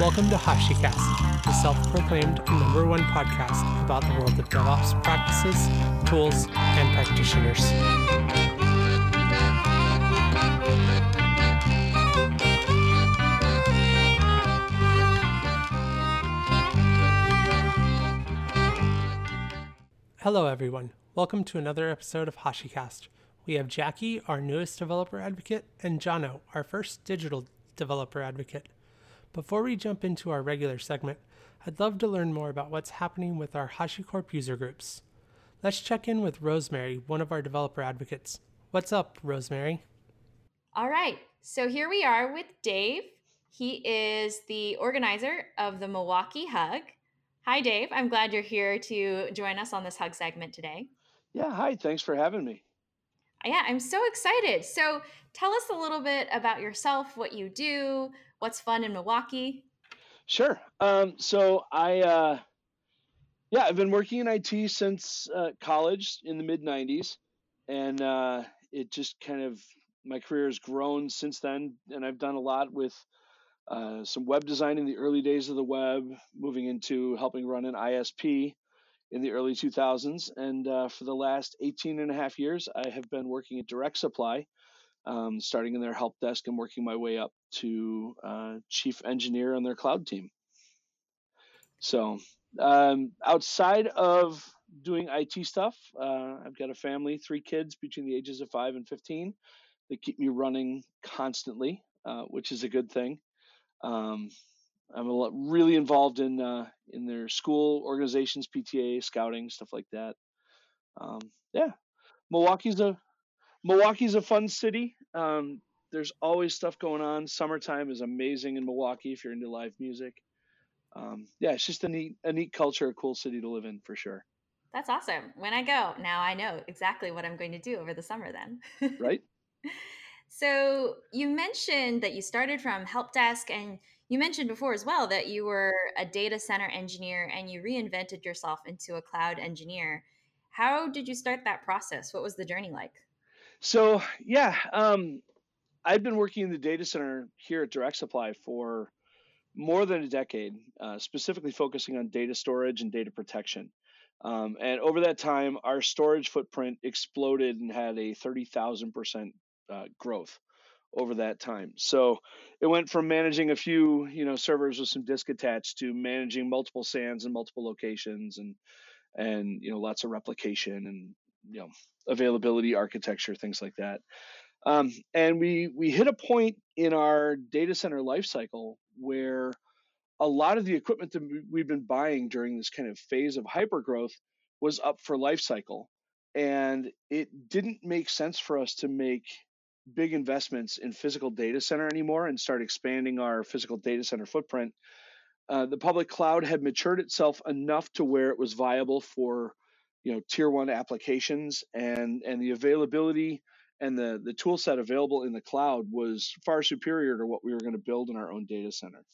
Welcome to HashiCast, the self proclaimed number one podcast about the world of DevOps practices, tools, and practitioners. Hello, everyone. Welcome to another episode of HashiCast. We have Jackie, our newest developer advocate, and Jono, our first digital developer advocate. Before we jump into our regular segment, I'd love to learn more about what's happening with our HashiCorp user groups. Let's check in with Rosemary, one of our developer advocates. What's up, Rosemary? All right, so here we are with Dave. He is the organizer of the Milwaukee Hug. Hi, Dave. I'm glad you're here to join us on this Hug segment today. Yeah, hi. Thanks for having me. Yeah, I'm so excited. So tell us a little bit about yourself, what you do, what's fun in Milwaukee. Sure. Um, so I, uh, yeah, I've been working in IT since uh, college in the mid '90s, and uh, it just kind of my career has grown since then, and I've done a lot with uh, some web design in the early days of the web, moving into helping run an ISP in the early 2000s. And uh, for the last 18 and a half years, I have been working at Direct Supply, um, starting in their help desk and working my way up to uh, chief engineer on their cloud team. So, um, outside of doing IT stuff, uh, I've got a family, three kids between the ages of five and 15 that keep me running constantly, uh, which is a good thing. Um, I'm a lot, really involved in uh, in their school organizations, PTA, scouting, stuff like that. Um, yeah, Milwaukee's a Milwaukee's a fun city. Um, there's always stuff going on. Summertime is amazing in Milwaukee if you're into live music. Um, yeah, it's just a neat a neat culture, a cool city to live in for sure. That's awesome. When I go, now I know exactly what I'm going to do over the summer then. right? So you mentioned that you started from help desk and you mentioned before as well that you were a data center engineer and you reinvented yourself into a cloud engineer. How did you start that process? What was the journey like? So, yeah, um, I've been working in the data center here at Direct Supply for more than a decade, uh, specifically focusing on data storage and data protection. Um, and over that time, our storage footprint exploded and had a 30,000% uh, growth over that time. So it went from managing a few, you know, servers with some disk attached to managing multiple SANs in multiple locations and and you know lots of replication and you know availability architecture things like that. Um, and we we hit a point in our data center lifecycle where a lot of the equipment that we've been buying during this kind of phase of hypergrowth was up for lifecycle, and it didn't make sense for us to make big investments in physical data center anymore and start expanding our physical data center footprint. Uh, the public cloud had matured itself enough to where it was viable for you know tier one applications and and the availability and the the tool set available in the cloud was far superior to what we were going to build in our own data center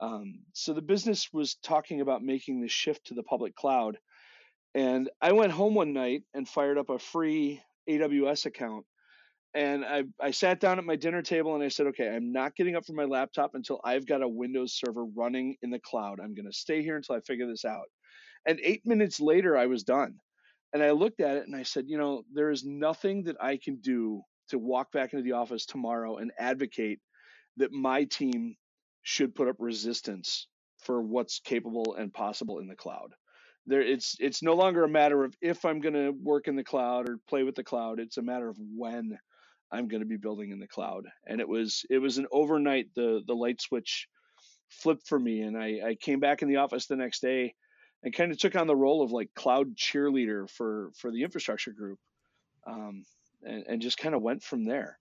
um, so the business was talking about making the shift to the public cloud and i went home one night and fired up a free aws account and I, I sat down at my dinner table and I said, okay, I'm not getting up from my laptop until I've got a Windows server running in the cloud. I'm going to stay here until I figure this out. And eight minutes later, I was done. And I looked at it and I said, you know, there is nothing that I can do to walk back into the office tomorrow and advocate that my team should put up resistance for what's capable and possible in the cloud. There, it's it's no longer a matter of if I'm going to work in the cloud or play with the cloud. It's a matter of when I'm going to be building in the cloud. And it was it was an overnight the the light switch flipped for me, and I I came back in the office the next day and kind of took on the role of like cloud cheerleader for for the infrastructure group, um, and and just kind of went from there.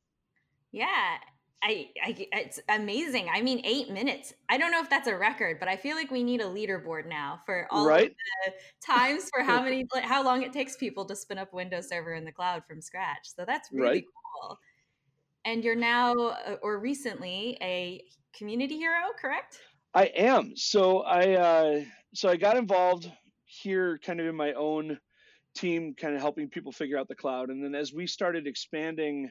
Yeah. I, I, it's amazing. I mean, eight minutes. I don't know if that's a record, but I feel like we need a leaderboard now for all right? the times for how many, how long it takes people to spin up Windows Server in the cloud from scratch. So that's really right. cool. And you're now, uh, or recently, a community hero, correct? I am. So I, uh, so I got involved here, kind of in my own team, kind of helping people figure out the cloud. And then as we started expanding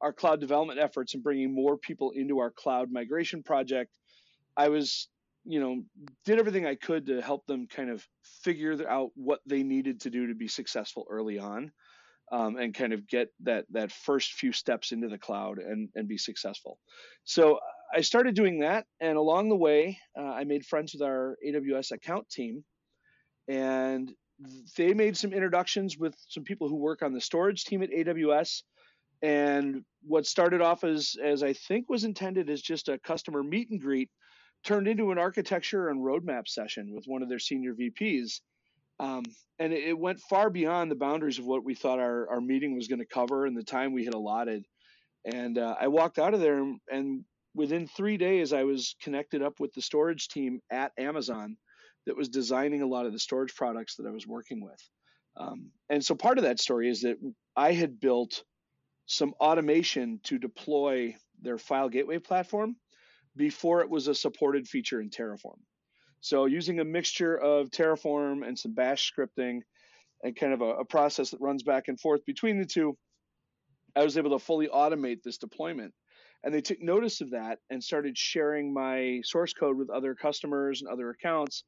our cloud development efforts and bringing more people into our cloud migration project, I was you know, did everything I could to help them kind of figure out what they needed to do to be successful early on, um, and kind of get that that first few steps into the cloud and and be successful. So I started doing that, and along the way, uh, I made friends with our AWS account team, and they made some introductions with some people who work on the storage team at AWS. And what started off as, as I think was intended as just a customer meet and greet turned into an architecture and roadmap session with one of their senior VPs. Um, and it, went far beyond the boundaries of what we thought our, our meeting was going to cover and the time we had allotted. And uh, I walked out of there, and within three days, I was connected up with the storage team at Amazon that was designing a lot of the storage products that I was working with. Um, and so part of that story is that I had built some automation to deploy their file gateway platform before it was a supported feature in Terraform. So using a mixture of Terraform and some bash scripting and kind of a, a process that runs back and forth between the two, I was able to fully automate this deployment. And they took notice of that and started sharing my source code with other customers and other accounts.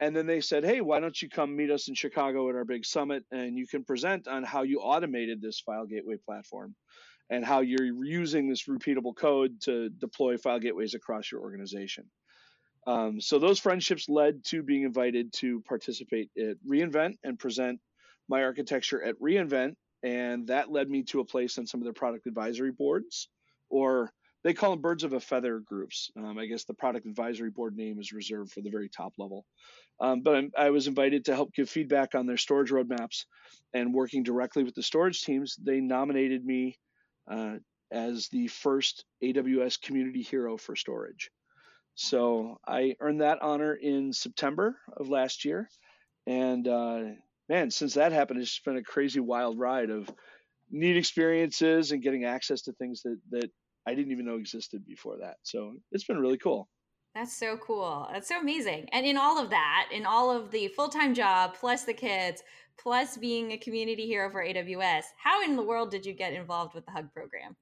And then they said, hey, why don't you come meet us in Chicago at our big summit and you can present on how you automated this file gateway platform and how you're using this repeatable code to deploy file gateways across your organization. Um, so those friendships led to being invited to participate at reInvent and present my architecture at reInvent, and that led me to a place on some of their product advisory boards, or they call them birds of a feather groups. Um, I guess the product advisory board name is reserved for the very top level. Um, but I'm, i was invited to help give feedback on their storage roadmaps and working directly with the storage teams. They nominated me uh, as the first AWS community hero for storage. So I earned that honor in September of last year. And uh, man, since that happened, it's been a crazy wild ride of neat experiences and getting access to things that, that I didn't even know existed before that. So it's been really cool. That's so cool. That's so amazing. And in all of that, in all of the full time job, plus the kids, plus being a community hero for AWS, how in the world did you get involved with the Hug program?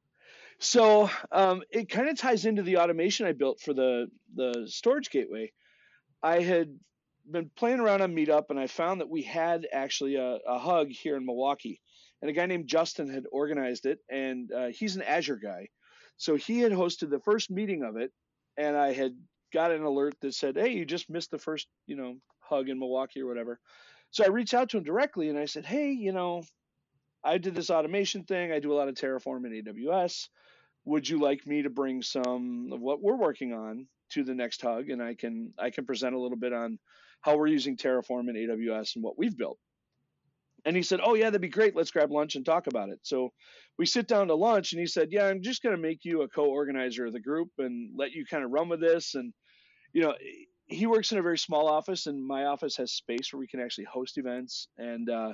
So um, it kind of ties into the automation I built for the the storage gateway. I had been playing around on Meetup, and I found that we had actually a, a hug here in Milwaukee, and a guy named Justin had organized it, and uh, he's an Azure guy, so he had hosted the first meeting of it, and I had got an alert that said, "Hey, you just missed the first, you know, hug in Milwaukee or whatever." So I reached out to him directly and I said, "Hey, you know, I did this automation thing. I do a lot of Terraform in AWS. Would you like me to bring some of what we're working on to the next hug and I can I can present a little bit on how we're using Terraform in AWS and what we've built?" And he said, "Oh yeah, that'd be great. Let's grab lunch and talk about it." So we sit down to lunch, and he said, "Yeah, I'm just going to make you a co-organizer of the group and let you kind of run with this." And you know, he works in a very small office, and my office has space where we can actually host events. And uh,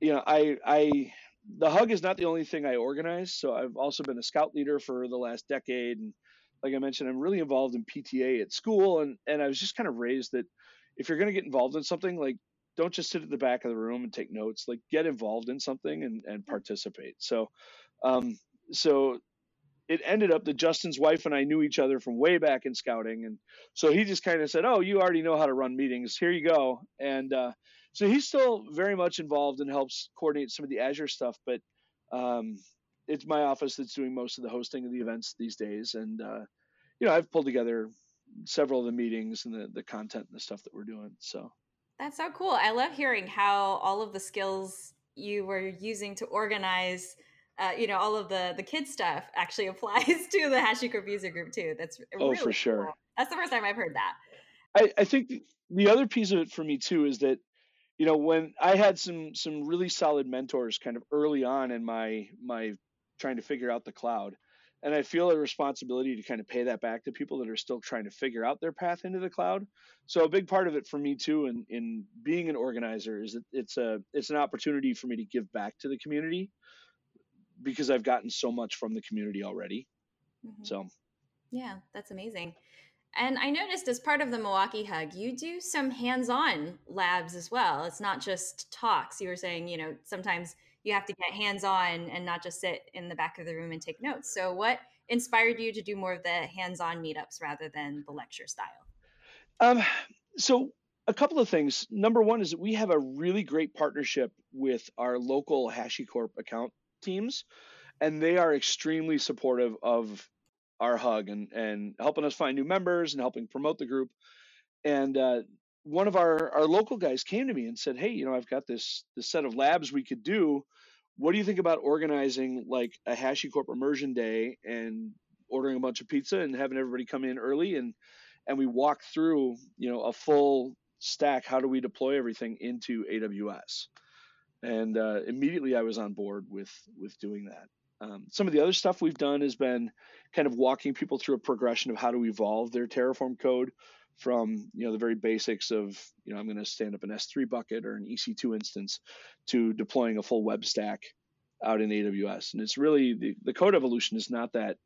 you know, I I the hug is not the only thing I organize. So I've also been a scout leader for the last decade, and like I mentioned, I'm really involved in PTA at school, and and I was just kind of raised that if you're going to get involved in something, like don't just sit at the back of the room and take notes. Like get involved in something and and participate. So, um, so it ended up that Justin's wife and I knew each other from way back in scouting, and so he just kind of said, "Oh, you already know how to run meetings. Here you go." And uh, so he's still very much involved and helps coordinate some of the Azure stuff, but um, it's my office that's doing most of the hosting of the events these days. And uh, you know, I've pulled together several of the meetings and the the content and the stuff that we're doing. So that's so cool. I love hearing how all of the skills you were using to organize uh, you know, all of the the kid stuff actually applies to the HashiCorp user group too. That's oh, for sure. Cool. That's the first time I've heard that. I, I think the other piece of it for me too is that, you know, when I had some some really solid mentors kind of early on in my my trying to figure out the cloud, and I feel a responsibility to kind of pay that back to people that are still trying to figure out their path into the cloud. So a big part of it for me too, in in being an organizer, is that it's a it's an opportunity for me to give back to the community because I've gotten so much from the community already. Mm-hmm. So, yeah, that's amazing. And I noticed as part of the Milwaukee Hug, you do some hands on labs as well. It's not just talks. You were saying, you know, sometimes you have to get hands on and not just sit in the back of the room and take notes. So, what inspired you to do more of the hands on meetups rather than the lecture style? Um, so a couple of things. Number one is that we have a really great partnership with our local HashiCorp account teams, and they are extremely supportive of our hug and and helping us find new members and helping promote the group. And uh, one of our our local guys came to me and said, "Hey, you know, I've got this this set of labs we could do. What do you think about organizing like a HashiCorp immersion day and ordering a bunch of pizza and having everybody come in early and and we walk through, you know, a full stack. How do we deploy everything into AWS? And uh, immediately I was on board with with doing that. Um, some of the other stuff we've done has been kind of walking people through a progression of how to evolve their Terraform code from you know the very basics of you know I'm going to stand up an S3 bucket or an EC2 instance to deploying a full web stack out in AWS. And it's really the, the code evolution is not that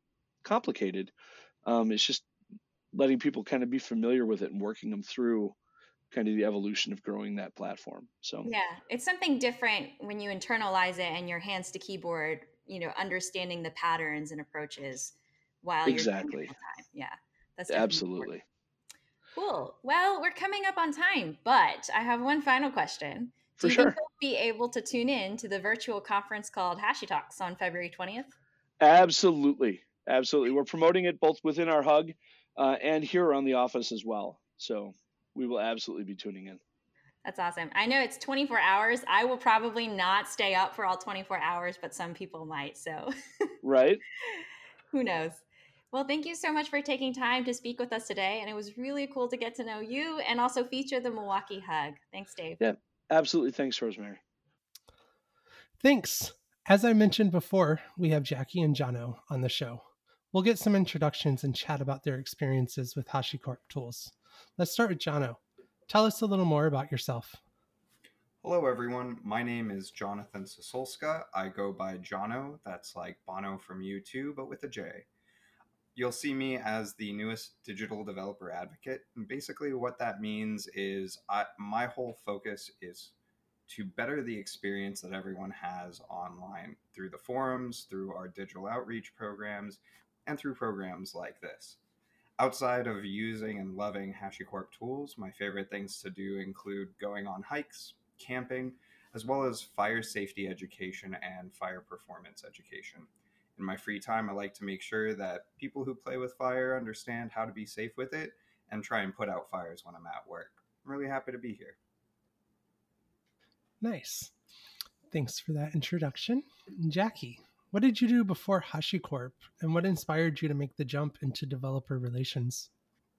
complicated. Um, it's just letting people kind of be familiar with it and working them through kind of the evolution of growing that platform. So yeah, it's something different when you internalize it and your hands to keyboard, you know, understanding the patterns and approaches while exactly. Yeah, that's absolutely. Important. Cool. Well, we're coming up on time, but I have one final question. Do you sure. think we'll be able to tune in to the virtual conference called HashiTalks on February 20th? Absolutely. Absolutely. We're promoting it both within our hug uh, and here around the office as well. So we will absolutely be tuning in. That's awesome. I know it's 24 hours. I will probably not stay up for all 24 hours, but some people might. So, right. Who knows? Well, thank you so much for taking time to speak with us today. And it was really cool to get to know you and also feature the Milwaukee Hug. Thanks, Dave. Yeah, absolutely. Thanks, Rosemary. Thanks. As I mentioned before, we have Jackie and Jono on the show. We'll get some introductions and chat about their experiences with HashiCorp tools. Let's start with Jono. Tell us a little more about yourself. Hello, everyone. My name is Jonathan Sosulska. I go by Jono. That's like Bono from U2, but with a J. You'll see me as the newest digital developer advocate. And basically, what that means is I, my whole focus is to better the experience that everyone has online through the forums, through our digital outreach programs, and through programs like this. Outside of using and loving HashiCorp tools, my favorite things to do include going on hikes, camping, as well as fire safety education and fire performance education. In my free time, I like to make sure that people who play with fire understand how to be safe with it and try and put out fires when I'm at work. I'm really happy to be here. Nice. Thanks for that introduction. Jackie, what did you do before HashiCorp, and what inspired you to make the jump into developer relations?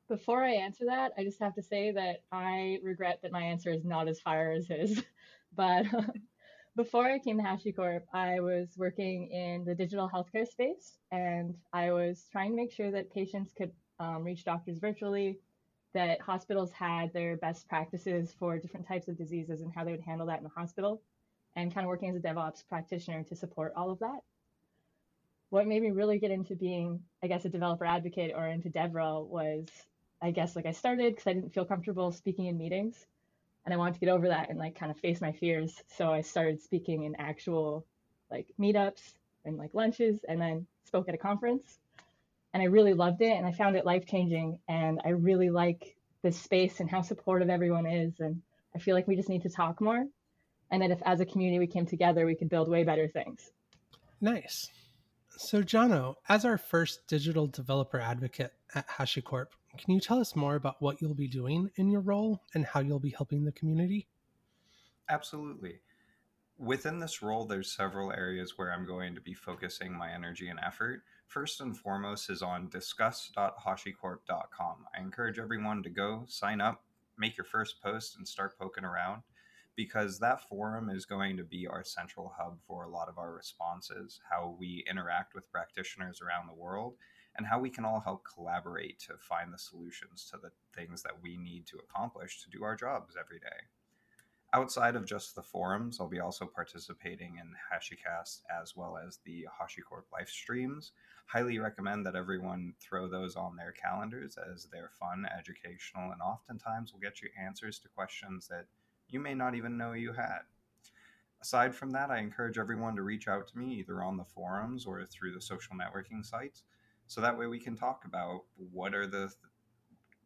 Before I answer that, I just have to say that I regret that my answer is not as fire as his. But before I came to HashiCorp, I was working in the digital healthcare space, and I was trying to make sure that patients could um, reach doctors virtually, that hospitals had their best practices for different types of diseases and how they would handle that in the hospital, and kind of working as a DevOps practitioner to support all of that. What made me really get into being, I guess, a developer advocate or into DevRel was, I guess, like I started because I didn't feel comfortable speaking in meetings, and I wanted to get over that and like kind of face my fears. So I started speaking in actual like meetups and like lunches, and then spoke at a conference, and I really loved it, and I found it life changing, and I really like this space and how supportive everyone is, and I feel like we just need to talk more, and that if as a community we came together, we could build way better things. Nice. So, Jono, as our first digital developer advocate at HashiCorp, can you tell us more about what you'll be doing in your role and how you'll be helping the community? Absolutely. Within this role, there's several areas where I'm going to be focusing my energy and effort. First and foremost is on discuss.hashicorp.com. I encourage everyone to go sign up, make your first post, and start poking around because that forum is going to be our central hub for a lot of our responses, how we interact with practitioners around the world, and how we can all help collaborate to find the solutions to the things that we need to accomplish to do our jobs every day. Outside of just the forums, I'll be also participating in HashiCast as well as the HashiCorp live streams. Highly recommend that everyone throw those on their calendars as they're fun, educational, and oftentimes will get you answers to questions that you may not even know you had. Aside from that, I encourage everyone to reach out to me either on the forums or through the social networking sites so that way we can talk about what are the th-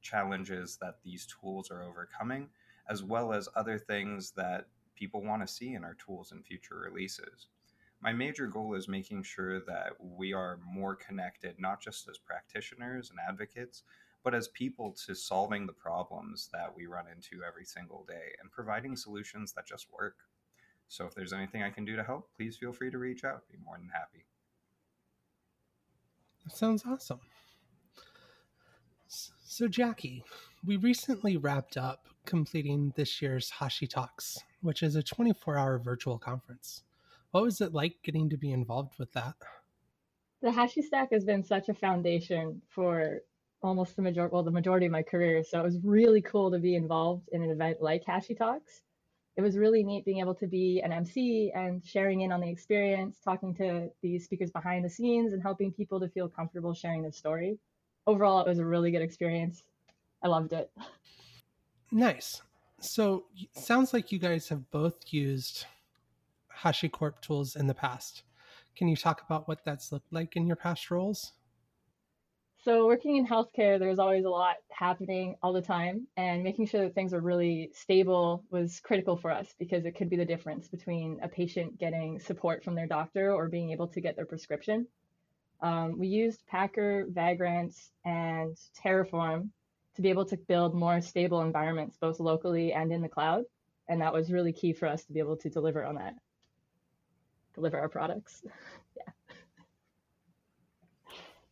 challenges that these tools are overcoming, as well as other things that people want to see in our tools in future releases. My major goal is making sure that we are more connected, not just as practitioners and advocates, but as people to solving the problems that we run into every single day and providing solutions that just work. So if there's anything I can do to help, please feel free to reach out. Be more than happy. That sounds awesome. So, Jackie, we recently wrapped up completing this year's HashiTalks, which is a 24 hour virtual conference. What was it like getting to be involved with that? The HashiStack has been such a foundation for almost the majority, well, the majority of my career. So it was really cool to be involved in an event like HashiTalks. It was really neat being able to be an MC and sharing in on the experience, talking to the speakers behind the scenes, and helping people to feel comfortable sharing their story. Overall, it was a really good experience. I loved it. Nice. So, sounds like you guys have both used HashiCorp tools in the past. Can you talk about what that's looked like in your past roles? So, working in healthcare, there's always a lot happening all the time, and making sure that things are really stable was critical for us because it could be the difference between a patient getting support from their doctor or being able to get their prescription. Um, we used Packer, Vagrant, and Terraform to be able to build more stable environments, both locally and in the cloud. And that was really key for us to be able to deliver on that, deliver our products.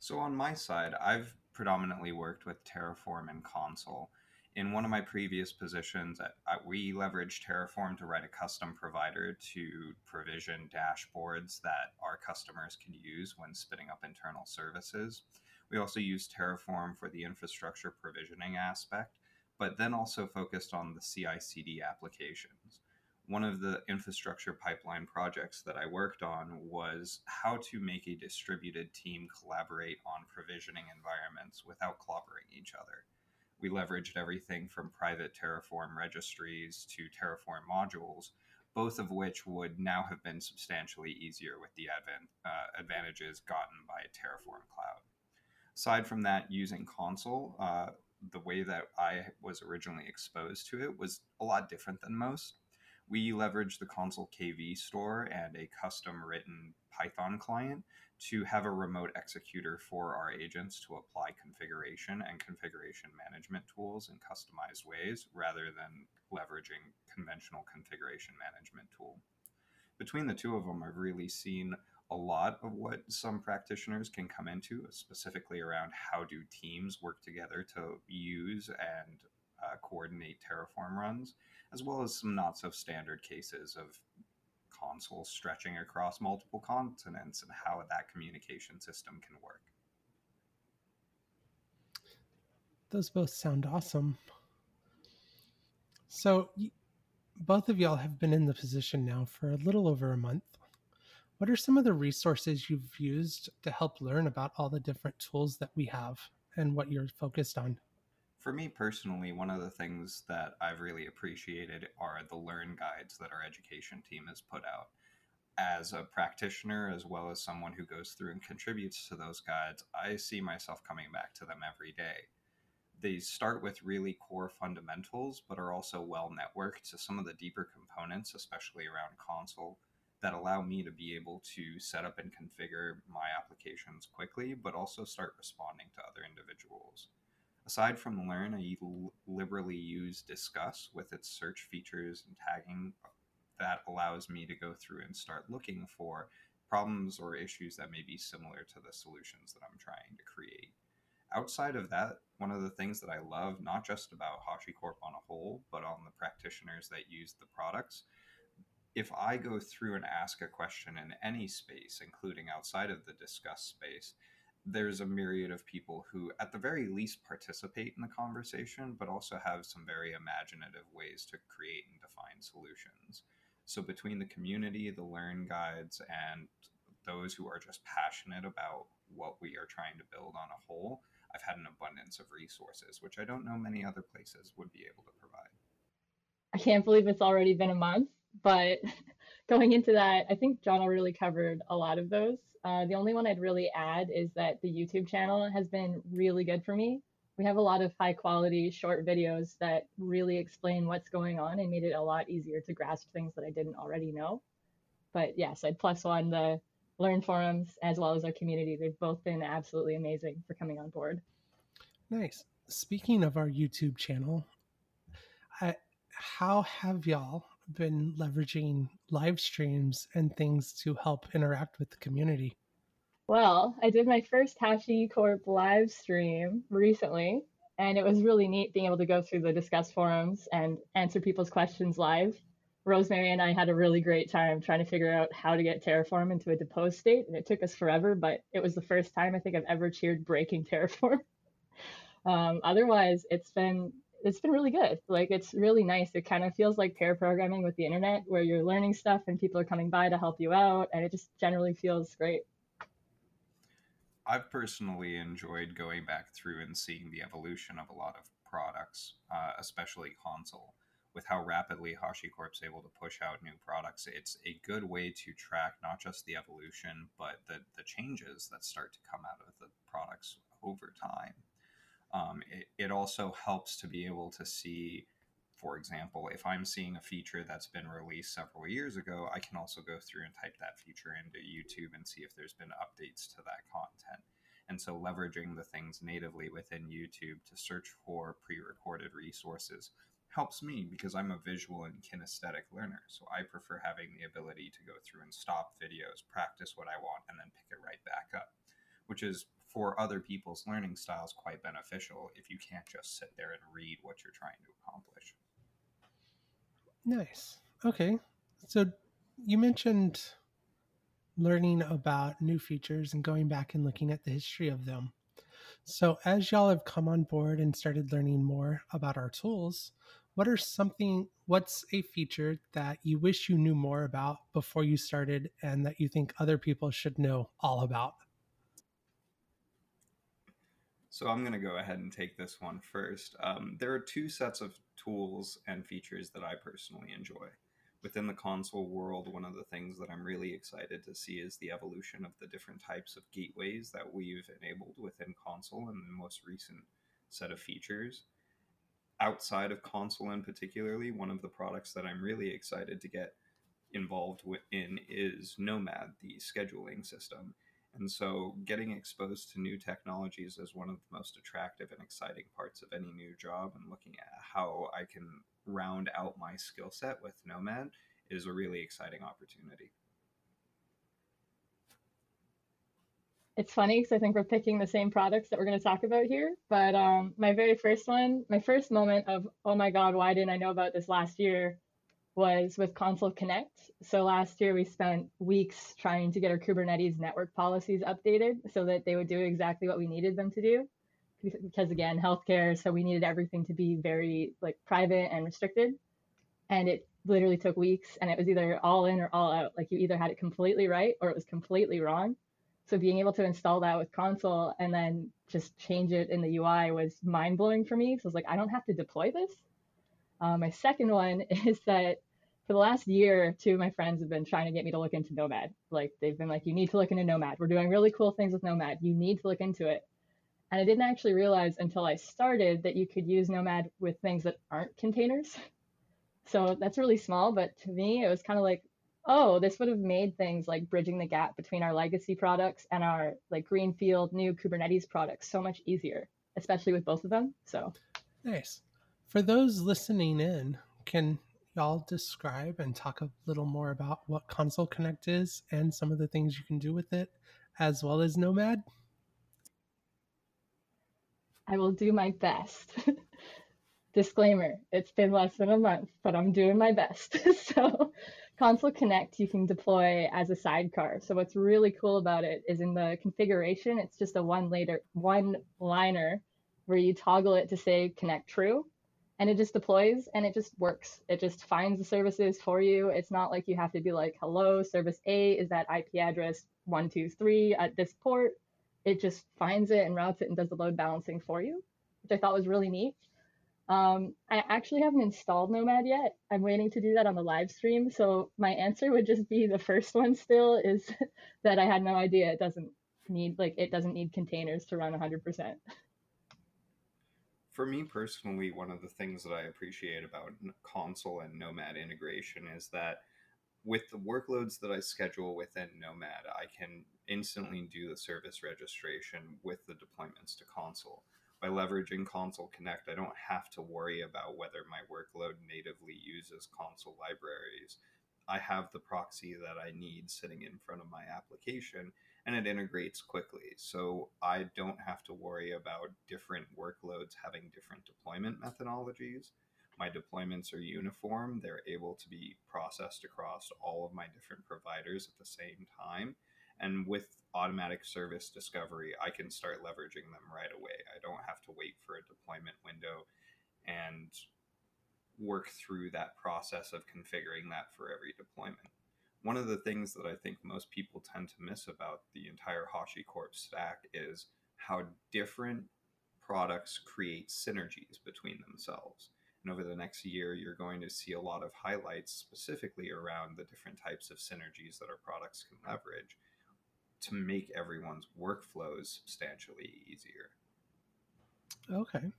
So on my side, I've predominantly worked with Terraform and Consul. In one of my previous positions, we leveraged Terraform to write a custom provider to provision dashboards that our customers can use when spinning up internal services. We also use Terraform for the infrastructure provisioning aspect, but then also focused on the CI CD applications one of the infrastructure pipeline projects that I worked on was how to make a distributed team collaborate on provisioning environments without clobbering each other. We leveraged everything from private Terraform registries to Terraform modules, both of which would now have been substantially easier with the advan- uh, advantages gotten by Terraform Cloud. Aside from that, using Consul, uh, the way that I was originally exposed to it was a lot different than most we leverage the Consul KV store and a custom written Python client to have a remote executor for our agents to apply configuration and configuration management tools in customized ways rather than leveraging conventional configuration management tool. Between the two of them, I've really seen a lot of what some practitioners can come into, specifically around how do teams work together to use and uh, coordinate Terraform runs as well as some not so standard cases of Consul stretching across multiple continents and how that communication system can work. Those both sound awesome. So, both of y'all have been in the position now for a little over a month. What are some of the resources you've used to help learn about all the different tools that we have and what you're focused on? For me personally, one of the things that I've really appreciated are the learn guides that our education team has put out. As a practitioner, as well as someone who goes through and contributes to those guides, I see myself coming back to them every day. They start with really core fundamentals, but are also well networked to some of the deeper components, especially around Consul, that allow me to be able to set up and configure my applications quickly, but also start responding to other individuals. Aside from Learn, I liberally use Discuss with its search features and tagging that allows me to go through and start looking for problems or issues that may be similar to the solutions that I'm trying to create. Outside of that, one of the things that I love, not just about HashiCorp on a whole, but on the practitioners that use the products, if I go through and ask a question in any space, including outside of the discuss space, there's a myriad of people who, at the very least, participate in the conversation, but also have some very imaginative ways to create and define solutions. So, between the community, the learn guides, and those who are just passionate about what we are trying to build on a whole, I've had an abundance of resources, which I don't know many other places would be able to provide. I can't believe it's already been a month, but going into that, I think John really covered a lot of those. Uh, the only one I'd really add is that the YouTube channel has been really good for me. we have a lot of high quality short videos that really explain what's going on and made it a lot easier to grasp things that I didn't already know. But yes, I'd plus one the Learn forums as well as our community. They've both been absolutely amazing for coming on board. Nice. Speaking of our YouTube channel, I, how have y'all been leveraging live streams and things to help interact with the community? Well, I did my first HashiCorp live stream recently, and it was really neat being able to go through the discuss forums and answer people's questions live. Rosemary and I had a really great time trying to figure out how to get Terraform into a deposed state, and it took us forever, but it was the first time I think I've ever cheered breaking Terraform. um, otherwise, it's been it's been really good. Like it's really nice. It kind of feels like pair programming with the internet, where you're learning stuff and people are coming by to help you out, and it just generally feels great. I've personally enjoyed going back through and seeing the evolution of a lot of products, uh, especially Consul, With how rapidly HashiCorp's able to push out new products, it's a good way to track not just the evolution, but the, the changes that start to come out of the products over time. Um, it, it also helps to be able to see for example, if I'm seeing a feature that's been released several years ago, I can also go through and type that feature into YouTube and see if there's been updates to that content. And so, leveraging the things natively within YouTube to search for pre recorded resources helps me because I'm a visual and kinesthetic learner. So, I prefer having the ability to go through and stop videos, practice what I want, and then pick it right back up, which is for other people's learning styles quite beneficial if you can't just sit there and read what you're trying to accomplish. Nice. Okay. So you mentioned learning about new features and going back and looking at the history of them. So as y'all have come on board and started learning more about our tools, what are something what's a feature that you wish you knew more about before you started and that you think other people should know all about? So I'm going to go ahead and take this one first. Um, there are two sets of tools and features that I personally enjoy. Within the Consul world, one of the things that I'm really excited to see is the evolution of the different types of gateways that we've enabled within Consul and the most recent set of features. Outside of Consul, in particularly, one of the products that I'm really excited to get involved in is Nomad, the scheduling system. And so, getting exposed to new technologies is one of the most attractive and exciting parts of any new job. And looking at how I can round out my skill set with Nomad is a really exciting opportunity. It's funny because I think we're picking the same products that we're going to talk about here. But um, my very first one, my first moment of, oh my God, why didn't I know about this last year was with Consul Connect. So last year we spent weeks trying to get our Kubernetes network policies updated so that they would do exactly what we needed them to do. Because again, healthcare, so we needed everything to be very like private and restricted. And it literally took weeks and it was either all in or all out. Like you either had it completely right or it was completely wrong. So being able to install that with Consul and then just change it in the UI was mind blowing for me. So I was like, I don't have to deploy this. Uh, my second one is that for the last year, two of my friends have been trying to get me to look into Nomad. Like they've been like, you need to look into Nomad. We're doing really cool things with Nomad. You need to look into it. And I didn't actually realize until I started that you could use Nomad with things that aren't containers. So that's really small, but to me, it was kind of like, oh, this would have made things like bridging the gap between our legacy products and our like greenfield new Kubernetes products so much easier, especially with both of them. So nice. For those listening in, can y'all describe and talk a little more about what Consul Connect is and some of the things you can do with it, as well as Nomad? I will do my best. Disclaimer, it's been less than a month, but I'm doing my best. so, Consul Connect you can deploy as a sidecar. So what's really cool about it is in the configuration, it's just a one later one liner where you toggle it to say connect true and it just deploys and it just works. It just finds the services for you. It's not like you have to be like, hello, service A is that IP address 123 at this port. It just finds it and routes it and does the load balancing for you, which I thought was really neat. Um, I actually haven't installed Nomad yet. I'm waiting to do that on the live stream. So my answer would just be the first one still is that I had no idea it doesn't need like it doesn't need containers to run 100%. For me personally, one of the things that I appreciate about Consul and Nomad integration is that with the workloads that I schedule within Nomad, I can instantly do the service registration with the deployments to Consul. By leveraging Consul Connect, I don't have to worry about whether my workload natively uses Consul libraries. I have the proxy that I need sitting in front of my application and it integrates quickly. So I don't have to worry about different workloads having different deployment methodologies. My deployments are uniform. They're able to be processed across all of my different providers at the same time. And with automatic service discovery, I can start leveraging them right away. I don't have to wait for a deployment window and work through that process of configuring that for every deployment. One of the things that I think most people tend to miss about the entire HashiCorp stack is how different products create synergies between themselves. And over the next year, you're going to see a lot of highlights specifically around the different types of synergies that our products can leverage to make everyone's workflows substantially easier. Okay.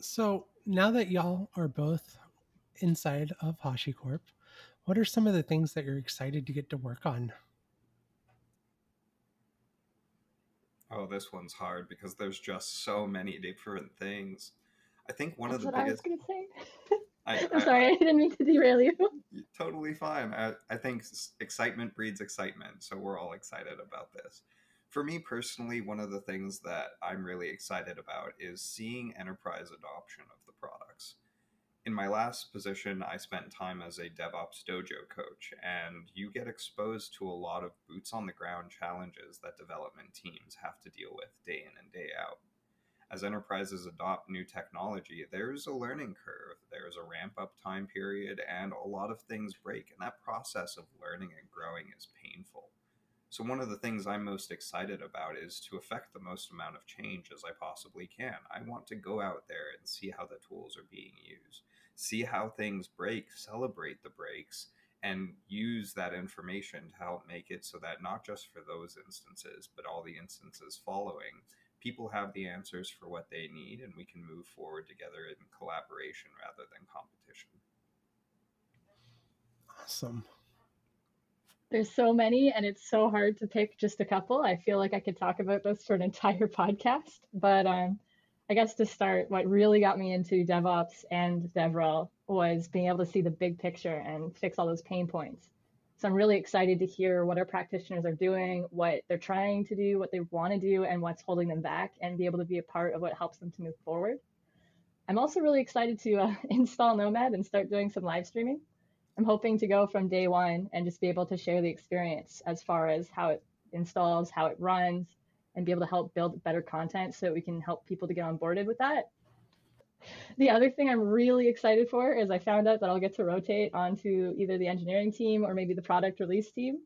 So now that y'all are both inside of HashiCorp, what are some of the things that you're excited to get to work on? Oh, this one's hard because there's just so many different things. I think one That's of the what biggest. I was gonna say. I, I'm sorry, I didn't mean to derail you. totally fine. I, I think excitement breeds excitement, so we're all excited about this. For me personally, one of the things that I'm really excited about is seeing enterprise adoption of the products. In my last position, I spent time as a DevOps dojo coach, and you get exposed to a lot of boots on the ground challenges that development teams have to deal with day in and day out as enterprises adopt new technology, there's a learning curve, there's a ramp up time period, and a lot of things break. And that process of learning and growing is painful. So, one of the things I'm most excited about is to affect the most amount of change as I possibly can. I want to go out there and see how the tools are being used, see how things break, celebrate the breaks, and use that information to help make it so that not just for those instances, but all the instances following, people have the answers for what they need and we can move forward together in collaboration rather than competition. Awesome. There's so many, and it's so hard to pick just a couple. I feel like I could talk about this for an entire podcast, but um, I guess to start, what really got me into DevOps and DevRel was being able to see the big picture and fix all those pain points. So I'm really excited to hear what our practitioners are doing, what they're trying to do, what they want to do, and what's holding them back, and be able to be a part of what helps them to move forward. I'm also really excited to uh, install Nomad and start doing some live streaming. I'm hoping to go from day one and just be able to share the experience as far as how it installs, how it runs, and be able to help build better content so that we can help people to get onboarded with that the other thing I'm really excited for is I found out that I'll get to rotate onto either the engineering team or maybe the product release team.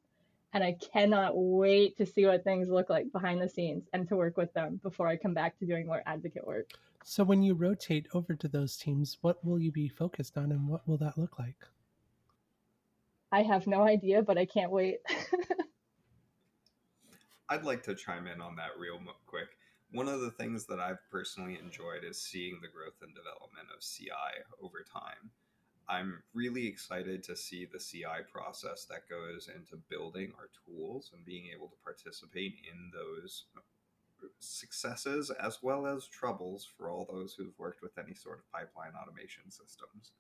And I cannot wait to see what things look like behind the scenes and to work with them before I come back to doing more advocate work. So, when you rotate over to those teams, what will you be focused on and what will that look like? I have no idea, but I can't wait. I'd like to chime in on that real quick one of the things that I've personally enjoyed is seeing the growth and development of CI over time. I'm really excited to see the CI process that goes into building our tools and being able to participate in those uh, successes as well as troubles for all those who've worked with any sort of pipeline automation systems.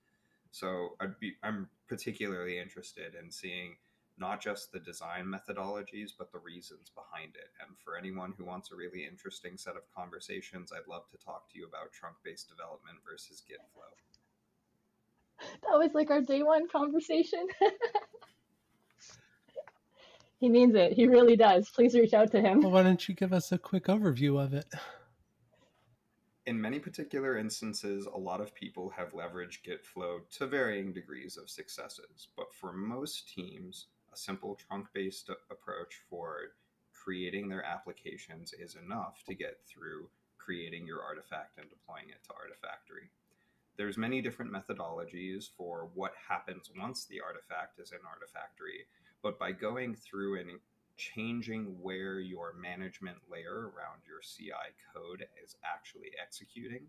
So I'd be I'm particularly interested in seeing not just the design methodologies, but the reasons behind it. And for anyone who wants a really interesting set of conversations, I'd love to talk to you about trunk based development versus Git flow. That was like our day one conversation. he means it. He really does. Please reach out to him. Well, why don't you give us a quick overview of it? In many particular instances, a lot of people have leveraged Git flow to varying degrees of successes. But for most teams, a simple trunk based approach for creating their applications is enough to get through creating your artifact and deploying it to Artifactory. There's many different methodologies for what happens once the artifact is in Artifactory, but by going through and changing where your management layer around your CI code is actually executing,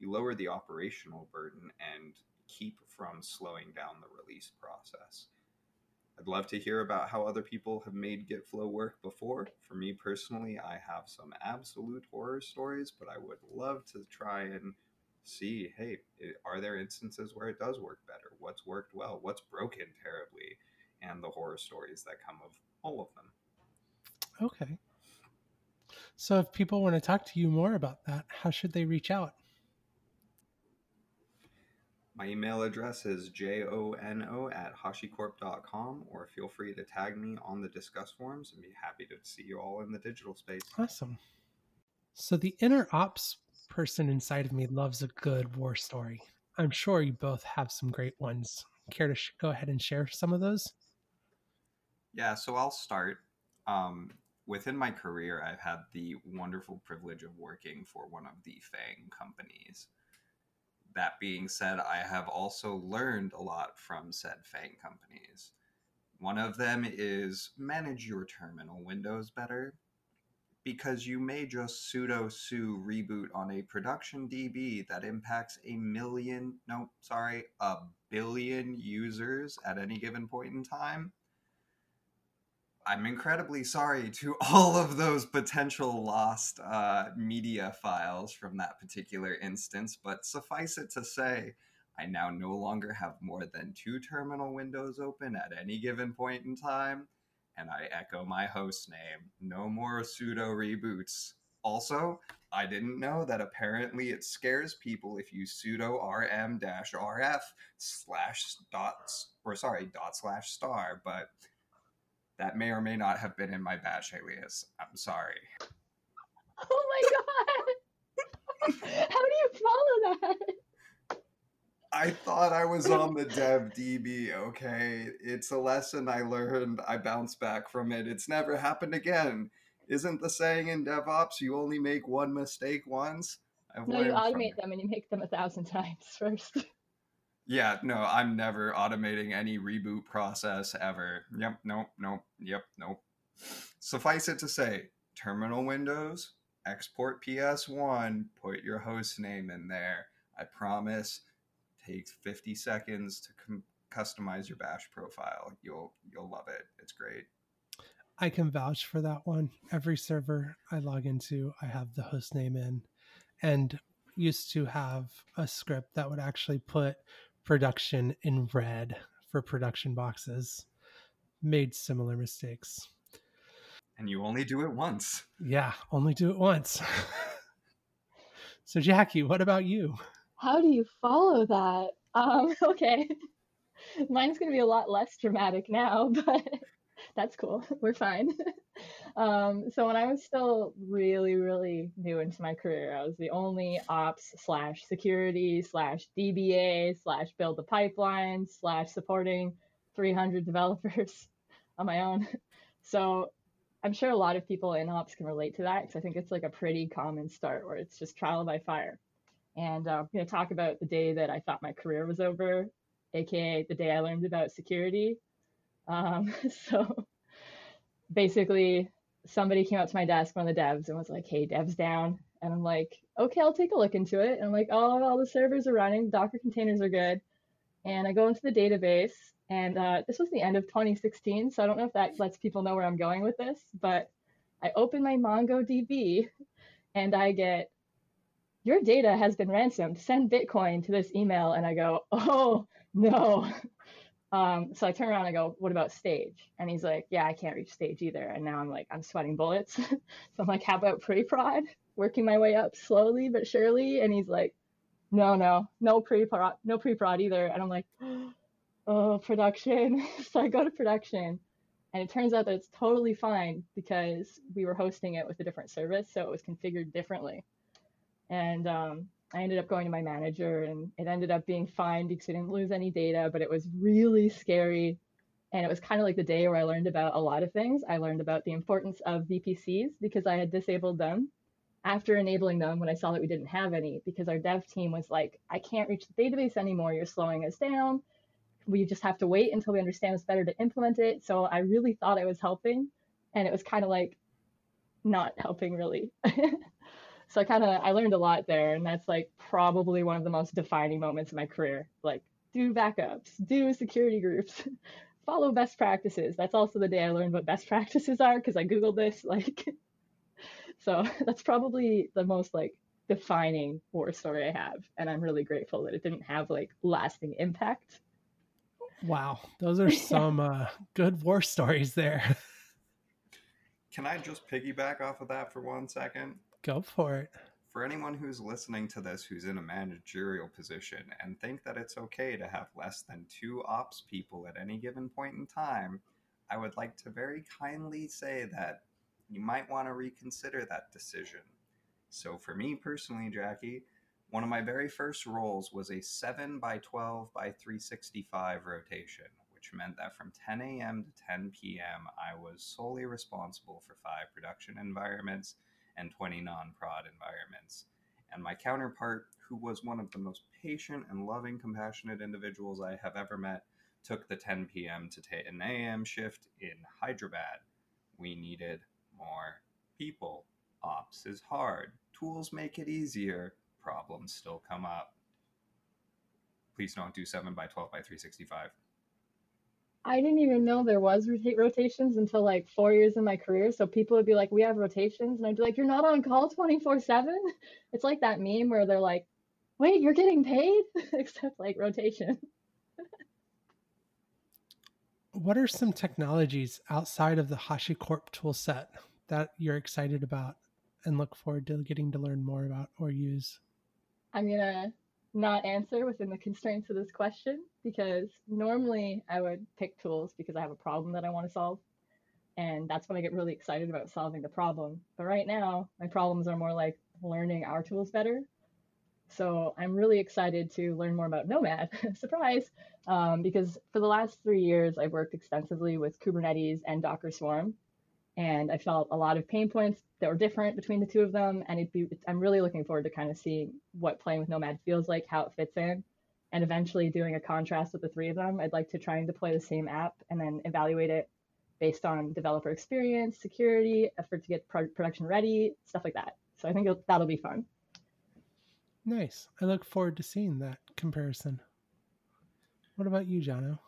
you lower the operational burden and keep from slowing down the release process. I'd love to hear about how other people have made GitFlow work before. For me personally, I have some absolute horror stories, but I would love to try and see hey, are there instances where it does work better? What's worked well? What's broken terribly? And the horror stories that come of all of them. Okay. So if people want to talk to you more about that, how should they reach out? My email address is jono at hashicorp.com, or feel free to tag me on the Discuss forums and be happy to see you all in the digital space. Awesome. So, the inner ops person inside of me loves a good war story. I'm sure you both have some great ones. Care to sh- go ahead and share some of those? Yeah, so I'll start. Um, within my career, I've had the wonderful privilege of working for one of the FANG companies that being said, I have also learned a lot from said FANG companies. One of them is manage your terminal windows better because you may just sudo su reboot on a production DB that impacts a million, no, sorry, a billion users at any given point in time. I'm incredibly sorry to all of those potential lost uh, media files from that particular instance, but suffice it to say, I now no longer have more than two terminal windows open at any given point in time, and I echo my host name. No more sudo reboots. Also, I didn't know that apparently it scares people if you sudo rm-rf slash dots or sorry dot slash star, but that may or may not have been in my bash alias. I'm sorry. Oh my god! How do you follow that? I thought I was on the dev DB, okay? It's a lesson I learned. I bounced back from it. It's never happened again. Isn't the saying in DevOps you only make one mistake once? I've no, you automate them and you make them a thousand times first. Yeah, no, I'm never automating any reboot process ever. Yep, nope, nope, yep, nope. Suffice it to say, terminal windows, export PS1, put your host name in there. I promise takes 50 seconds to com- customize your bash profile. You'll you'll love it. It's great. I can vouch for that one. Every server I log into, I have the host name in and used to have a script that would actually put production in red for production boxes made similar mistakes. And you only do it once. Yeah, only do it once. so, Jackie, what about you? How do you follow that? Um, okay. Mine's going to be a lot less dramatic now, but that's cool. We're fine. Um, so when I was still really, really new into my career, I was the only ops slash security slash DBA slash build the pipeline slash supporting 300 developers on my own. So I'm sure a lot of people in ops can relate to that because I think it's like a pretty common start where it's just trial by fire. And uh, I'm going to talk about the day that I thought my career was over, aka the day I learned about security. Um, so basically, somebody came up to my desk, one of the devs, and was like, "Hey, devs down," and I'm like, "Okay, I'll take a look into it." And I'm like, "Oh, all the servers are running, Docker containers are good," and I go into the database, and uh, this was the end of 2016, so I don't know if that lets people know where I'm going with this, but I open my MongoDB, and I get your data has been ransomed. Send Bitcoin to this email, and I go, "Oh no." Um, so I turn around and go, what about stage? And he's like, yeah, I can't reach stage either. And now I'm like, I'm sweating bullets. so I'm like, how about pre-prod? Working my way up slowly but surely. And he's like, no, no, no pre-prod, no pre-prod either. And I'm like, oh, production. so I go to production and it turns out that it's totally fine because we were hosting it with a different service. So it was configured differently. And um, I ended up going to my manager and it ended up being fine because we didn't lose any data, but it was really scary. And it was kind of like the day where I learned about a lot of things. I learned about the importance of VPCs because I had disabled them after enabling them when I saw that we didn't have any because our dev team was like, I can't reach the database anymore. You're slowing us down. We just have to wait until we understand it's better to implement it. So I really thought I was helping. and it was kind of like not helping really. so I kind of I learned a lot there, and that's like probably one of the most defining moments in my career. Like do backups, do security groups, follow best practices. That's also the day I learned what best practices are because I googled this. Like, so that's probably the most like defining war story I have, and I'm really grateful that it didn't have like lasting impact. Wow, those are some uh, good war stories there. Can I just piggyback off of that for one second? Go for it. For anyone who's listening to this who's in a managerial position and think that it's okay to have less than two ops people at any given point in time, I would like to very kindly say that you might want to reconsider that decision. So, for me personally, Jackie, one of my very first roles was a 7 by 12 by 365 rotation, which meant that from 10 a.m. to 10 p.m., I was solely responsible for five production environments and 20 non prod environments. And my counterpart, who was one of the most patient and loving, compassionate individuals I have ever met, took the 10 p.m. to 10 a.m. shift in Hyderabad. We needed more people. Ops is hard. Tools make it easier. Problems still come up. Please don't do 7 by 12 by 365. I didn't even know there was rota- rotations until like four years in my career. So people would be like, "We have rotations," and I'd be like, "You're not on call twenty four 7 It's like that meme where they're like, "Wait, you're getting paid?" Except like rotation. what are some technologies outside of the HashiCorp toolset that you're excited about and look forward to getting to learn more about or use? I'm gonna not answer within the constraints of this question because normally I would pick tools because I have a problem that I want to solve. And that's when I get really excited about solving the problem. But right now, my problems are more like learning our tools better. So I'm really excited to learn more about Nomad. Surprise! Um, because for the last three years, I've worked extensively with Kubernetes and Docker Swarm and I felt a lot of pain points that were different between the two of them. And it'd be, I'm really looking forward to kind of seeing what playing with Nomad feels like, how it fits in, and eventually doing a contrast with the three of them. I'd like to try and deploy the same app and then evaluate it based on developer experience, security, effort to get pro- production ready, stuff like that. So I think that'll be fun. Nice. I look forward to seeing that comparison. What about you, Jono?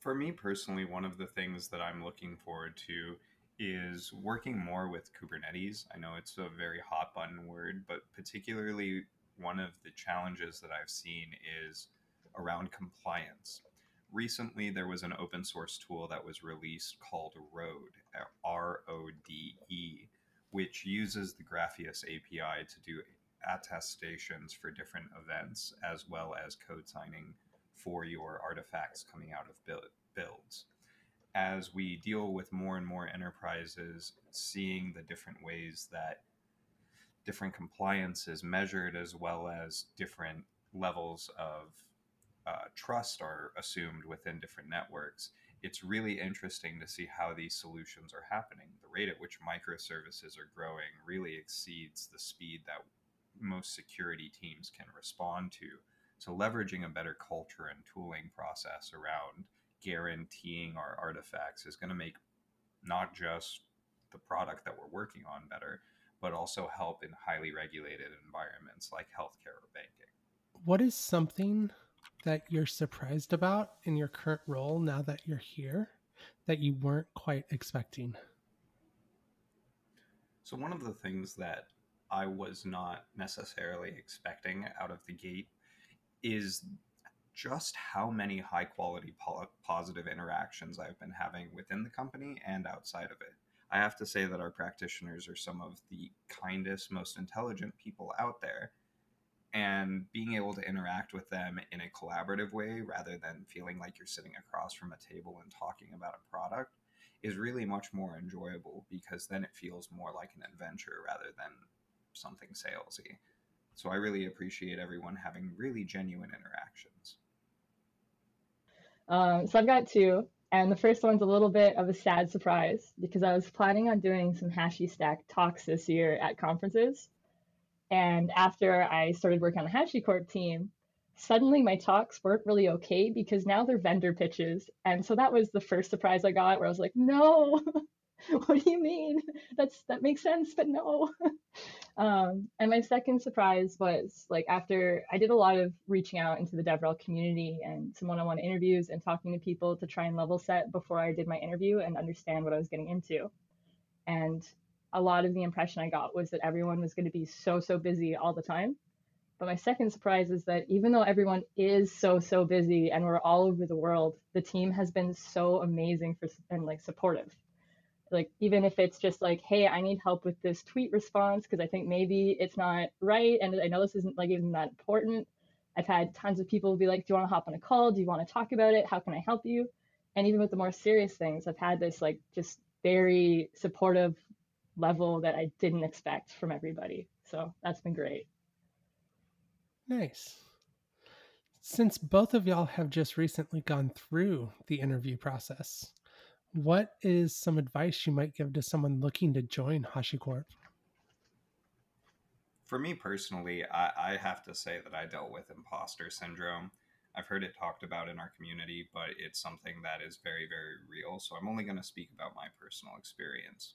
For me personally, one of the things that I'm looking forward to is working more with Kubernetes. I know it's a very hot button word, but particularly one of the challenges that I've seen is around compliance. Recently, there was an open source tool that was released called Rode, R O D E, which uses the Grafeas API to do attestations for different events as well as code signing for your artifacts coming out of builds as we deal with more and more enterprises seeing the different ways that different compliance is measured as well as different levels of uh, trust are assumed within different networks it's really interesting to see how these solutions are happening. The rate at which microservices are growing really exceeds the speed that most security teams can respond to. So leveraging a better culture and tooling process around guaranteeing our artifacts is going to make not just the product that we're working on better, but also help in highly regulated environments like healthcare or banking. What is something that you're surprised about in your current role now that you're here that you weren't quite expecting? So, one of the things that I was not necessarily expecting out of the gate is just how many high quality po- positive interactions I've been having within the company and outside of it. I have to say that our practitioners are some of the kindest, most intelligent people out there. And being able to interact with them in a collaborative way rather than feeling like you're sitting across from a table and talking about a product is really much more enjoyable because then it feels more like an adventure rather than something salesy. So I really appreciate everyone having really genuine interactions. Um, so I've got two, and the first one's a little bit of a sad surprise because I was planning on doing some HashiStack talks this year at conferences. And after I started working on the HashiCorp team, suddenly my talks weren't really okay because now they're vendor pitches. And so that was the first surprise I got where I was like, no, what do you mean? That's that makes sense, but no. um, and my second surprise was like after I did a lot of reaching out into the DevRel community and some one-on-one interviews and talking to people to try and level set before I did my interview and understand what I was getting into. And a lot of the impression I got was that everyone was going to be so so busy all the time. But my second surprise is that even though everyone is so so busy and we're all over the world, the team has been so amazing for and like supportive like even if it's just like hey i need help with this tweet response because i think maybe it's not right and i know this isn't like even that important. I've had tons of people be like do you want to hop on a call? Do you want to talk about it? How can i help you? And even with the more serious things i've had this like just very supportive level that i didn't expect from everybody. So that's been great. Nice. Since both of y'all have just recently gone through the interview process what is some advice you might give to someone looking to join HashiCorp? For me personally, I, I have to say that I dealt with imposter syndrome. I've heard it talked about in our community, but it's something that is very, very real. So I'm only going to speak about my personal experience.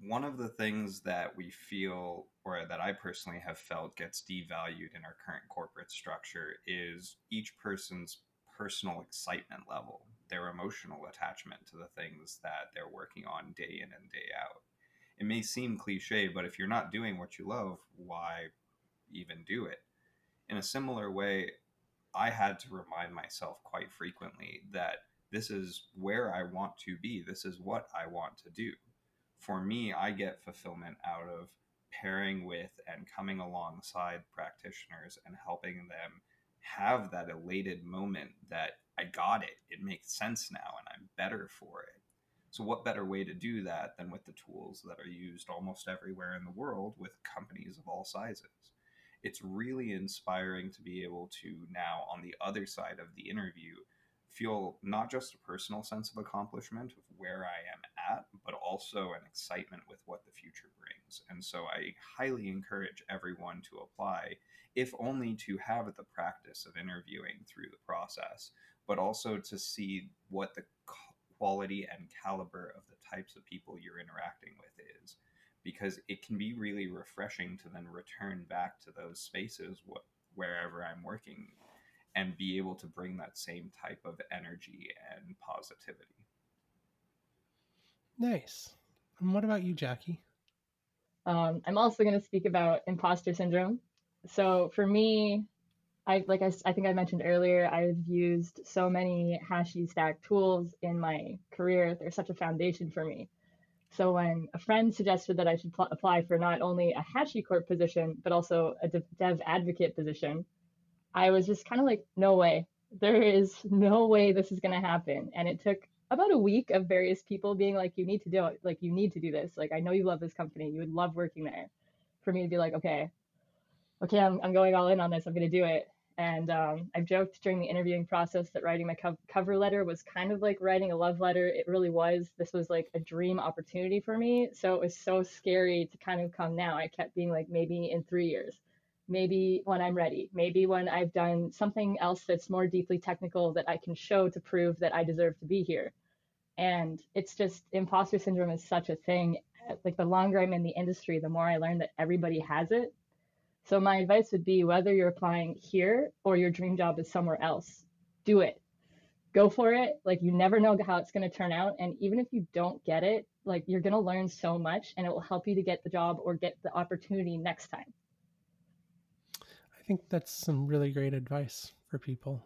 One of the things that we feel, or that I personally have felt, gets devalued in our current corporate structure is each person's personal excitement level their emotional attachment to the things that they're working on day in and day out. It may seem cliche, but if you're not doing what you love, why even do it? In a similar way, I had to remind myself quite frequently that this is where I want to be. This is what I want to do. For me, I get fulfillment out of pairing with and coming alongside practitioners and helping them have that elated moment that I got it. It makes sense now and I'm better for it. So, what better way to do that than with the tools that are used almost everywhere in the world with companies of all sizes? It's really inspiring to be able to now, on the other side of the interview, feel not just a personal sense of accomplishment of where I am at, but also an excitement with what the future brings. And so I highly encourage everyone to apply, if only to have the practice of interviewing through the process, but also to see what the quality and caliber of the types of people you're interacting with is because it can be really refreshing to then return back to those spaces wh- wherever I'm working and be able to bring that same type of energy and positivity. Nice. And what about you, Jackie? Um, I'm also going to speak about imposter syndrome. So for me, I like I, I think I mentioned earlier, I've used so many HashiStack tools in my career. They're such a foundation for me. So when a friend suggested that I should pl- apply for not only a HashiCorp position but also a dev, dev advocate position, I was just kind of like, no way. There is no way this is going to happen. And it took about a week of various people being like, you need to do it. Like, you need to do this. Like, I know you love this company. You would love working there. For me to be like, okay, okay, I'm, I'm going all in on this. I'm going to do it. And um, I've joked during the interviewing process that writing my co- cover letter was kind of like writing a love letter. It really was. This was like a dream opportunity for me. So it was so scary to kind of come now. I kept being like, maybe in three years, maybe when I'm ready, maybe when I've done something else that's more deeply technical that I can show to prove that I deserve to be here. And it's just imposter syndrome is such a thing. Like the longer I'm in the industry, the more I learn that everybody has it so my advice would be whether you're applying here or your dream job is somewhere else, do it. Go for it. Like you never know how it's going to turn out and even if you don't get it, like you're going to learn so much and it will help you to get the job or get the opportunity next time. I think that's some really great advice for people.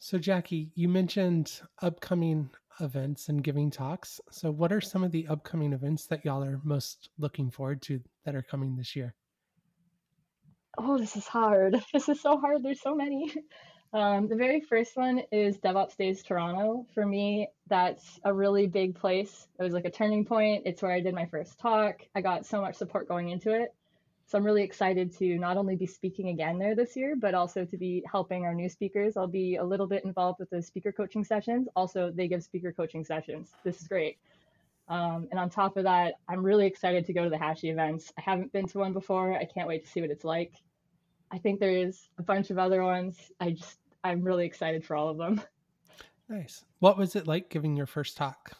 So Jackie, you mentioned upcoming events and giving talks. So what are some of the upcoming events that y'all are most looking forward to that are coming this year? Oh, this is hard. This is so hard. There's so many. Um, the very first one is DevOps Days Toronto. For me, that's a really big place. It was like a turning point. It's where I did my first talk. I got so much support going into it. So I'm really excited to not only be speaking again there this year, but also to be helping our new speakers. I'll be a little bit involved with the speaker coaching sessions. Also, they give speaker coaching sessions. This is great. Um, and on top of that, I'm really excited to go to the Hashi events. I haven't been to one before. I can't wait to see what it's like. I think there's a bunch of other ones. I just I'm really excited for all of them. Nice. What was it like giving your first talk?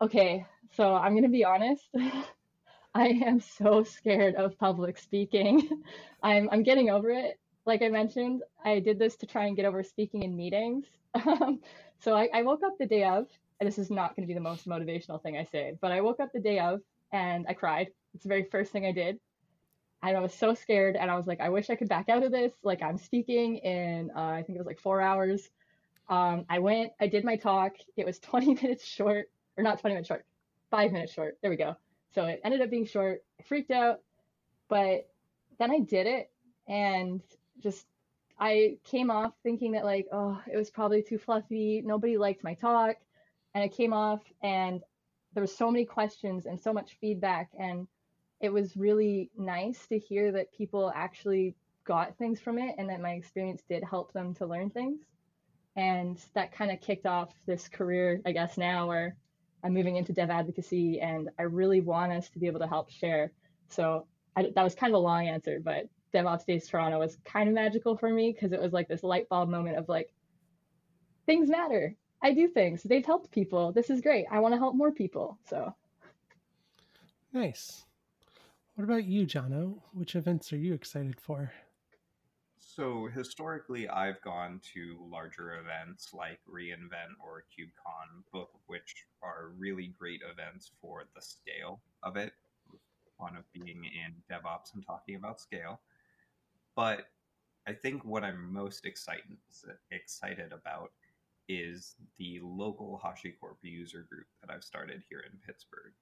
Okay, so I'm going to be honest. I am so scared of public speaking. I'm I'm getting over it. Like I mentioned, I did this to try and get over speaking in meetings. Um, so I, I woke up the day of, this is not going to be the most motivational thing I say, but I woke up the day of and I cried. It's the very first thing I did. And I was so scared, and I was like, I wish I could back out of this. Like I'm speaking in, uh, I think it was like four hours. Um, I went, I did my talk. It was 20 minutes short, or not 20 minutes short, five minutes short. There we go. So it ended up being short. I freaked out, but then I did it and just I came off thinking that like, oh, it was probably too fluffy. Nobody liked my talk. And it came off and there were so many questions and so much feedback and it was really nice to hear that people actually got things from it and that my experience did help them to learn things. And that kind of kicked off this career, I guess, now where I'm moving into dev advocacy and I really want us to be able to help share. So I, that was kind of a long answer, but DevOps Days Toronto was kind of magical for me because it was like this light bulb moment of like, things matter. I do things. They've helped people. This is great. I want to help more people. So nice. What about you, Jono? Which events are you excited for? So historically, I've gone to larger events like reInvent or KubeCon, both of which are really great events for the scale of it. Fun of being in DevOps and talking about scale. But I think what I'm most excited excited about is the local HashiCorp user group that I've started here in Pittsburgh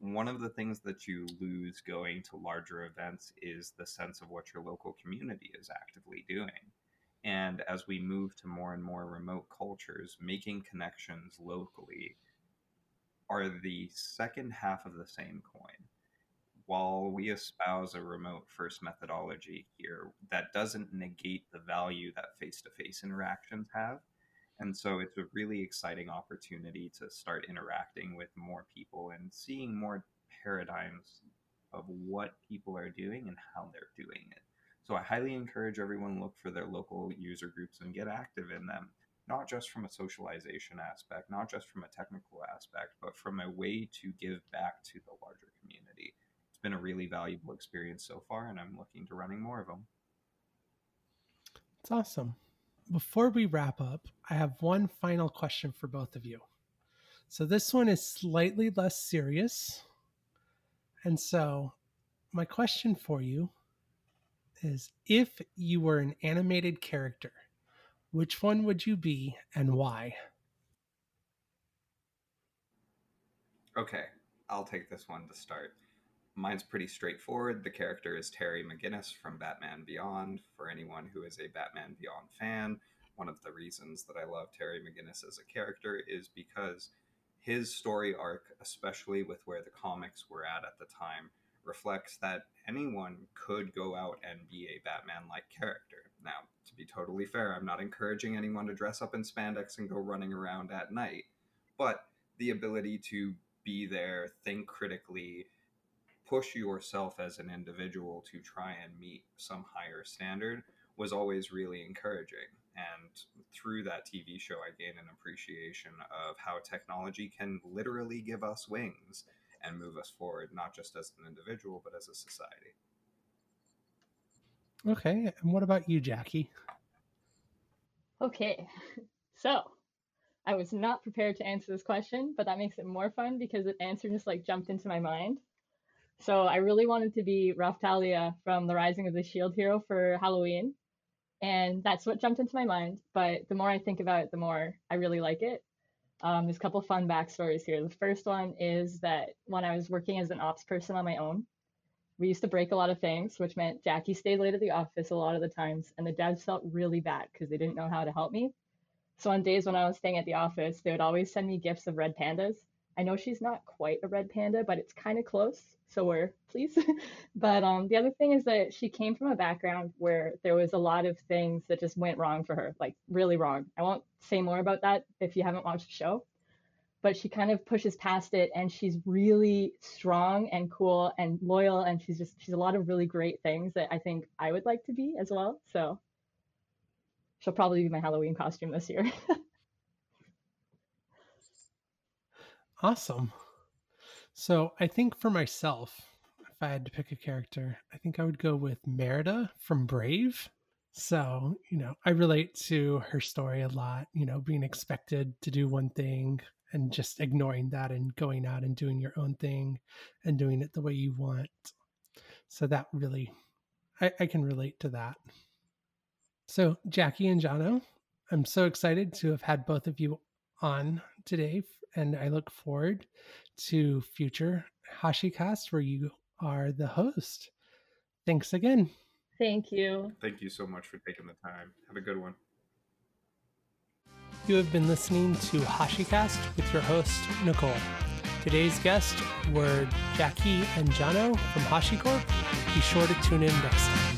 one of the things that you lose going to larger events is the sense of what your local community is actively doing. And as we move to more and more remote cultures, making connections locally are the second half of the same coin. While we espouse a remote first methodology here, that doesn't negate the value that face to face interactions have and so it's a really exciting opportunity to start interacting with more people and seeing more paradigms of what people are doing and how they're doing it. So I highly encourage everyone look for their local user groups and get active in them, not just from a socialization aspect, not just from a technical aspect, but from a way to give back to the larger community. It's been a really valuable experience so far, and I'm looking to running more of them. It's awesome before we wrap up, I have one final question for both of you. So this one is slightly less serious. And so my question for you is if you were an animated character, which one would you be and why? Okay, I'll take this one to start. Mine's pretty straightforward. The character is Terry McGinnis from Batman Beyond. For anyone who is a Batman Beyond fan, one of the reasons that I love Terry McGinnis as a character is because his story arc, especially with where the comics were at at the time, reflects that anyone could go out and be a Batman like character. Now, to be totally fair, I'm not encouraging anyone to dress up in spandex and go running around at night, but the ability to be there, think critically, push yourself as an individual to try and meet some higher standard was always really encouraging. And through that TV show, I gained an appreciation of how technology can literally give us wings and move us forward, not just as an individual, but as a society. Okay. And what about you, Jackie? Okay. So I was not prepared to answer this question, but that makes it more fun because the answer just like jumped into my mind. So I really wanted to be Raphtalia from The Rising of the Shield Hero for Halloween. And that's what jumped into my mind. But the more I think about it, the more I really like it. Um, there's a couple fun backstories here. The first one is that when I was working as an ops person on my own, we used to break a lot of things, which meant Jackie stayed late at the office a lot of the times, and the devs felt really bad because they didn't know how to help me. So on days when I was staying at the office, they would always send me gifts of red pandas. I know she's not quite a red panda, but it's kind of close so we're pleased. but um, the other thing is that she came from a background where there was a lot of things that just went wrong for her, like really wrong. I won't say more about that if you haven't watched the show, but she kind of pushes past it and she's really strong and cool and loyal and she's just she's a lot of really great things that I think I would like to be as well. So she'll probably be my Halloween costume this year. Awesome. So I think for myself, if I had to pick a character, I think I would go with Merida from Brave. So, you know, I relate to her story a lot, you know, being expected to do one thing and just ignoring that and going out and doing your own thing and doing it the way you want. So that really, I, I can relate to that. So, Jackie and Jono, I'm so excited to have had both of you on today, and I look forward to future HashiCast where you are the host. Thanks again. Thank you. Thank you so much for taking the time. Have a good one. You have been listening to HashiCast with your host, Nicole. Today's guests were Jackie and Jono from HashiCorp. Be sure to tune in next time.